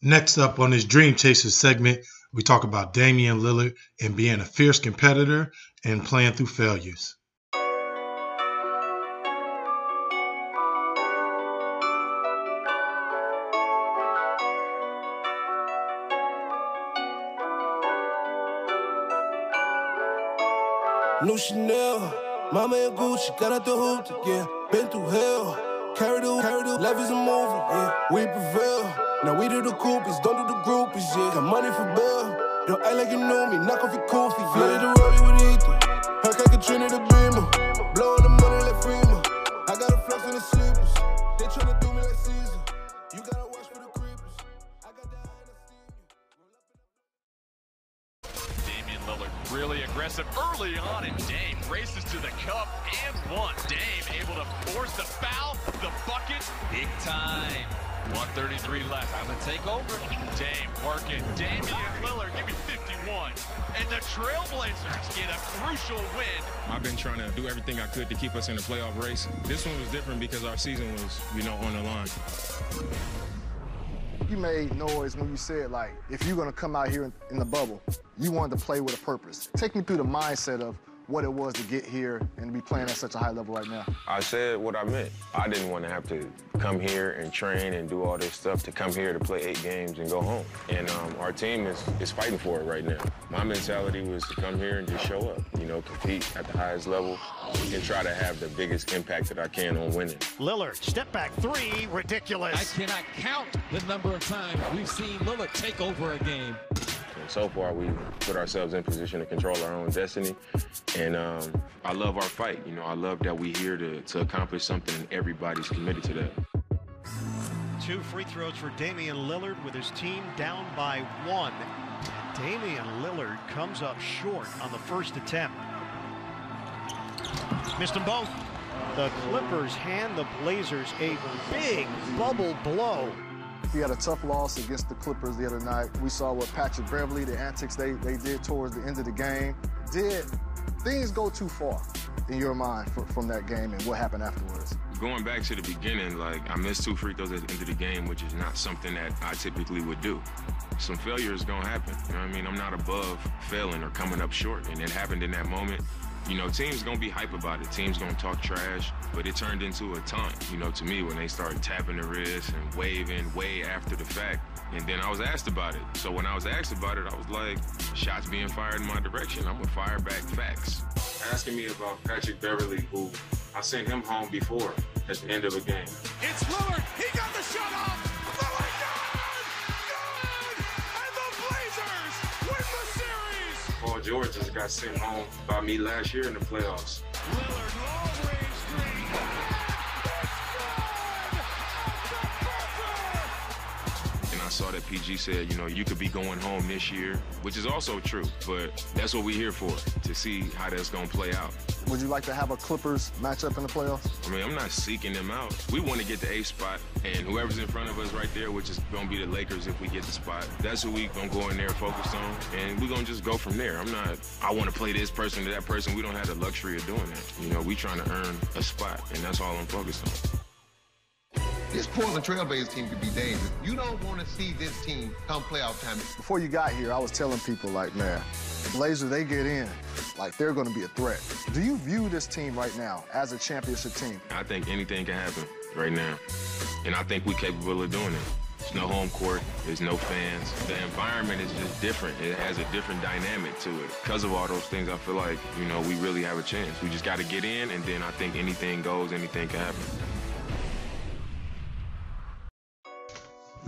Next up on this Dream Chasers segment, we talk about Damian Lillard and being a fierce competitor and playing through failures. New Chanel, Mama and Gucci, got out the hoop, yeah. Been through hell, carry the, carry the, life is a movie, yeah. We prevail. Now we do the groupies, don't do the groupies, yeah. Got money for bail, don't act like you know me, knock off your coffee. Really aggressive early on, and Dame races to the cup and one. Dame able to force the foul, the bucket, big time. 133 left. I'm gonna take over. Dame working. Damian Lillard, give me 51. And the Trailblazers get a crucial win. I've been trying to do everything I could to keep us in the playoff race. This one was different because our season was, you know, on the line. You made noise when you said, like, if you're to come out here in, in the bubble, you wanted to play with a purpose. Take me through the mindset of what it was to get here and be playing at such a high level right now. I said what I meant. I didn't want to have to come here and train and do all this stuff to come here to play eight games and go home. And um, our team is, is fighting for it right now. My mentality was to come here and just show up, you know, compete at the highest level and try to have the biggest impact that I can on winning. Lillard, step back three, ridiculous. I cannot count the number of times we've seen Lillard take over a game. So far, we put ourselves in position to control our own destiny. And um, I love our fight. You know, I love that we're here to, to accomplish something and everybody's committed to that. Two free throws for Damian Lillard with his team down by one. Damian Lillard comes up short on the first attempt. Missed them both. The Clippers hand the Blazers a big bubble blow. We had a tough loss against the Clippers the other night. We saw what Patrick Beverley, the antics they, they did towards the end of the game. Did things go too far in your mind for, from that game and what happened afterwards? Going back to the beginning, like I missed two free throws at the end of the game, which is not something that I typically would do. Some failure is gonna happen. You know what I mean? I'm not above failing or coming up short, and it happened in that moment. You know, teams gonna be hype about it. Teams gonna talk trash, but it turned into a taunt. You know, to me when they started tapping the wrist and waving way after the fact. And then I was asked about it. So when I was asked about it, I was like, shots being fired in my direction. I'm gonna fire back facts. Asking me about Patrick Beverley, who I sent him home before at the end of a game. It's Lillard. He got the shot off. George just got sent home by me last year in the playoffs. Saw that PG said, you know, you could be going home this year, which is also true. But that's what we're here for, to see how that's going to play out. Would you like to have a Clippers matchup in the playoffs? I mean, I'm not seeking them out. We want to get the A spot, and whoever's in front of us right there, which is going to be the Lakers if we get the spot, that's who we going to go in there focused on, and we're going to just go from there. I'm not, I want to play this person to that person. We don't have the luxury of doing that. You know, we trying to earn a spot, and that's all I'm focused on. This Portland Trailblazers team could be dangerous. You don't want to see this team come playoff time. Before you got here, I was telling people, like, man, the Blazers, they get in, like, they're going to be a threat. Do you view this team right now as a championship team? I think anything can happen right now, and I think we're capable of doing it. There's no home court. There's no fans. The environment is just different. It has a different dynamic to it. Because of all those things, I feel like, you know, we really have a chance. We just got to get in, and then I think anything goes, anything can happen.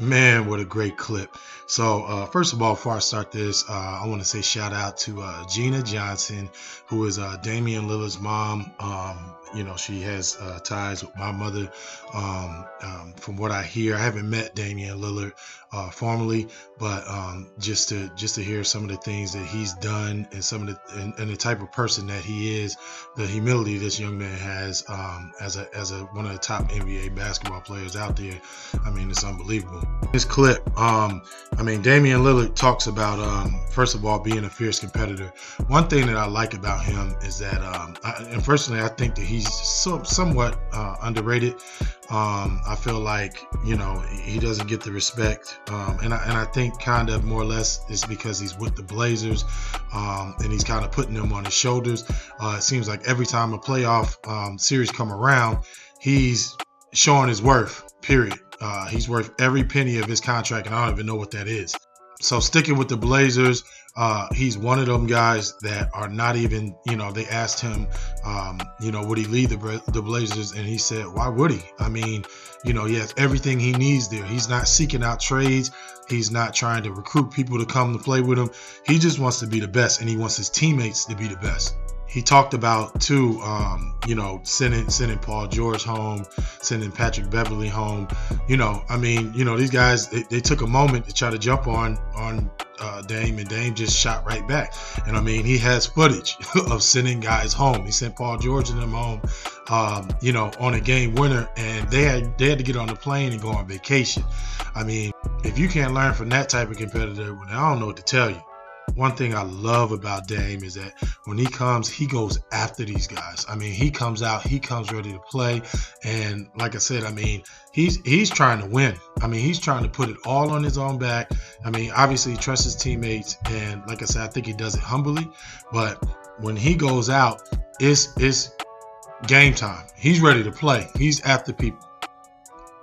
Man, what a great clip. So, uh, first of all, before I start this, uh, I want to say shout out to uh, Gina Johnson, who is uh, Damian Lillard's mom. Um, you know, she has uh, ties with my mother. Um, um, from what I hear, I haven't met Damian Lillard uh, formally, but um, just to just to hear some of the things that he's done and some of the and, and the type of person that he is, the humility this young man has um, as a as a one of the top NBA basketball players out there. I mean, it's unbelievable. This clip, um, I mean, Damian Lillard talks about, um, first of all, being a fierce competitor. One thing that I like about him is that, I, and personally, I think that he's so, somewhat uh, underrated. Um, I feel like, you know, he doesn't get the respect. Um, and, I, and I think kind of more or less is because he's with the Blazers um, and he's kind of putting them on his shoulders. Uh, it seems like every time a playoff series come around, he's showing his worth, period. Uh, he's worth every penny of his contract, and I don't even know what that is. So sticking with the Blazers, uh, he's one of them guys that are not even, you know, they asked him, um, you know, would he lead the, the Blazers? And he said, why would he? I mean, you know, he has everything he needs there. He's not seeking out trades. He's not trying to recruit people to come to play with him. He just wants to be the best, and he wants his teammates to be the best he talked about too, um, you know, sending sending Paul George home, sending Patrick Beverley home. You know, I mean, you know, these guys they, they took a moment to try to jump on on uh, Dame, and Dame just shot right back. And I mean, he has footage of sending guys home. He sent Paul George and them home, um, you know, on a game winner, and they had they had to get on the plane and go on vacation. I mean, if you can't learn from that type of competitor, well, I don't know what to tell you one thing I love about Dame is that when he comes, he goes after these guys. I mean, he comes out, he comes ready to play, and like I said, I mean, he's he's trying to win. I mean, he's trying to put it all on his own back. I mean, obviously he trusts his teammates, and like I said, I think he does it humbly. But when he goes out, it's it's game time. He's ready to play. He's after people.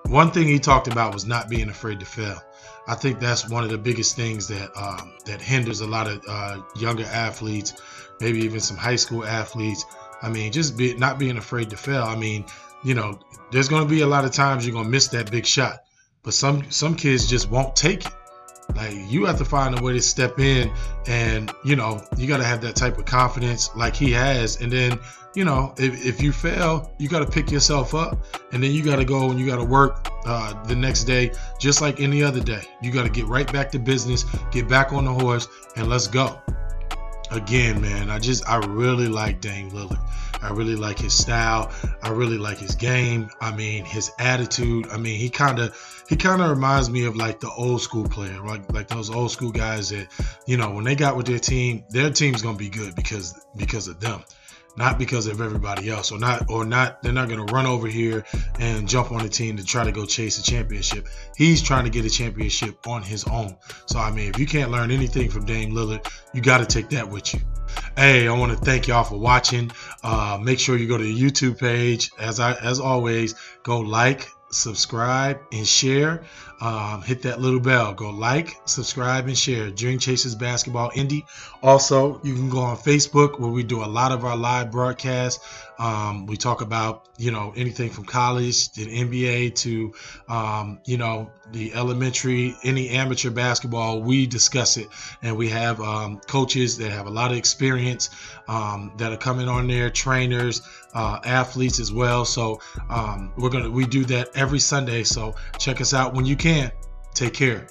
One thing he talked about was not being afraid to fail. I think that's one of the biggest things that um, that hinders a lot of uh, younger athletes, maybe even some high school athletes. I mean, just be, not being afraid to fail. I mean, you know, there's going to be a lot of times you're going to miss that big shot, but some some kids just won't take it. Like you have to find a way to step in, and you know, you got to have that type of confidence like he has, and then you know, if, if you fail, you got to pick yourself up and then you got to go and you got to work uh, the next day just like any other day. You got to get right back to business, get back on the horse, and let's go. Again, man, I just, I really like Dame Lillard. I really like his style. I really like his game. I mean, his attitude. I mean, he kind of he kind of reminds me of like the old school player, right? Like those old school guys that, you know, when they got with their team, their team's gonna be good because because of them not because of everybody else or not or not they're not going to run over here and jump on the team to try to go chase a championship. He's trying to get a championship on his own. So i mean if you can't learn anything from dame lillard you got to take that with you. Hey i want to thank y'all for watching. Uh, make sure you go to the youtube page. As i as always go like subscribe and share um, hit that little bell. Go like, subscribe, and share. Dream Chasers Basketball Indy. Also, you can go on Facebook where we do a lot of our live broadcasts. Um, we talk about, you know, anything from college to NBA to, um, you know, the elementary, any amateur basketball, we discuss it. And we have um, coaches that have a lot of experience um, that are coming on there, trainers, uh, athletes as well. So um, we're to, we do that every Sunday. So check us out when you can. Take care.